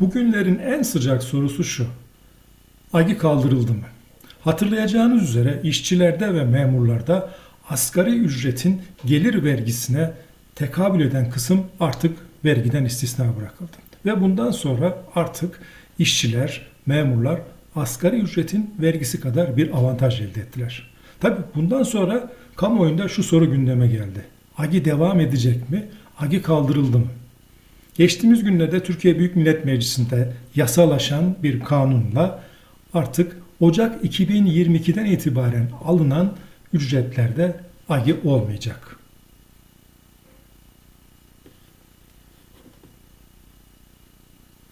Bugünlerin en sıcak sorusu şu. Agi kaldırıldı mı? Hatırlayacağınız üzere işçilerde ve memurlarda asgari ücretin gelir vergisine tekabül eden kısım artık vergiden istisna bırakıldı. Ve bundan sonra artık işçiler, memurlar asgari ücretin vergisi kadar bir avantaj elde ettiler. Tabi bundan sonra kamuoyunda şu soru gündeme geldi. Agi devam edecek mi? Agi kaldırıldı mı? Geçtiğimiz günlerde Türkiye Büyük Millet Meclisi'nde yasalaşan bir kanunla artık Ocak 2022'den itibaren alınan ücretlerde agi olmayacak.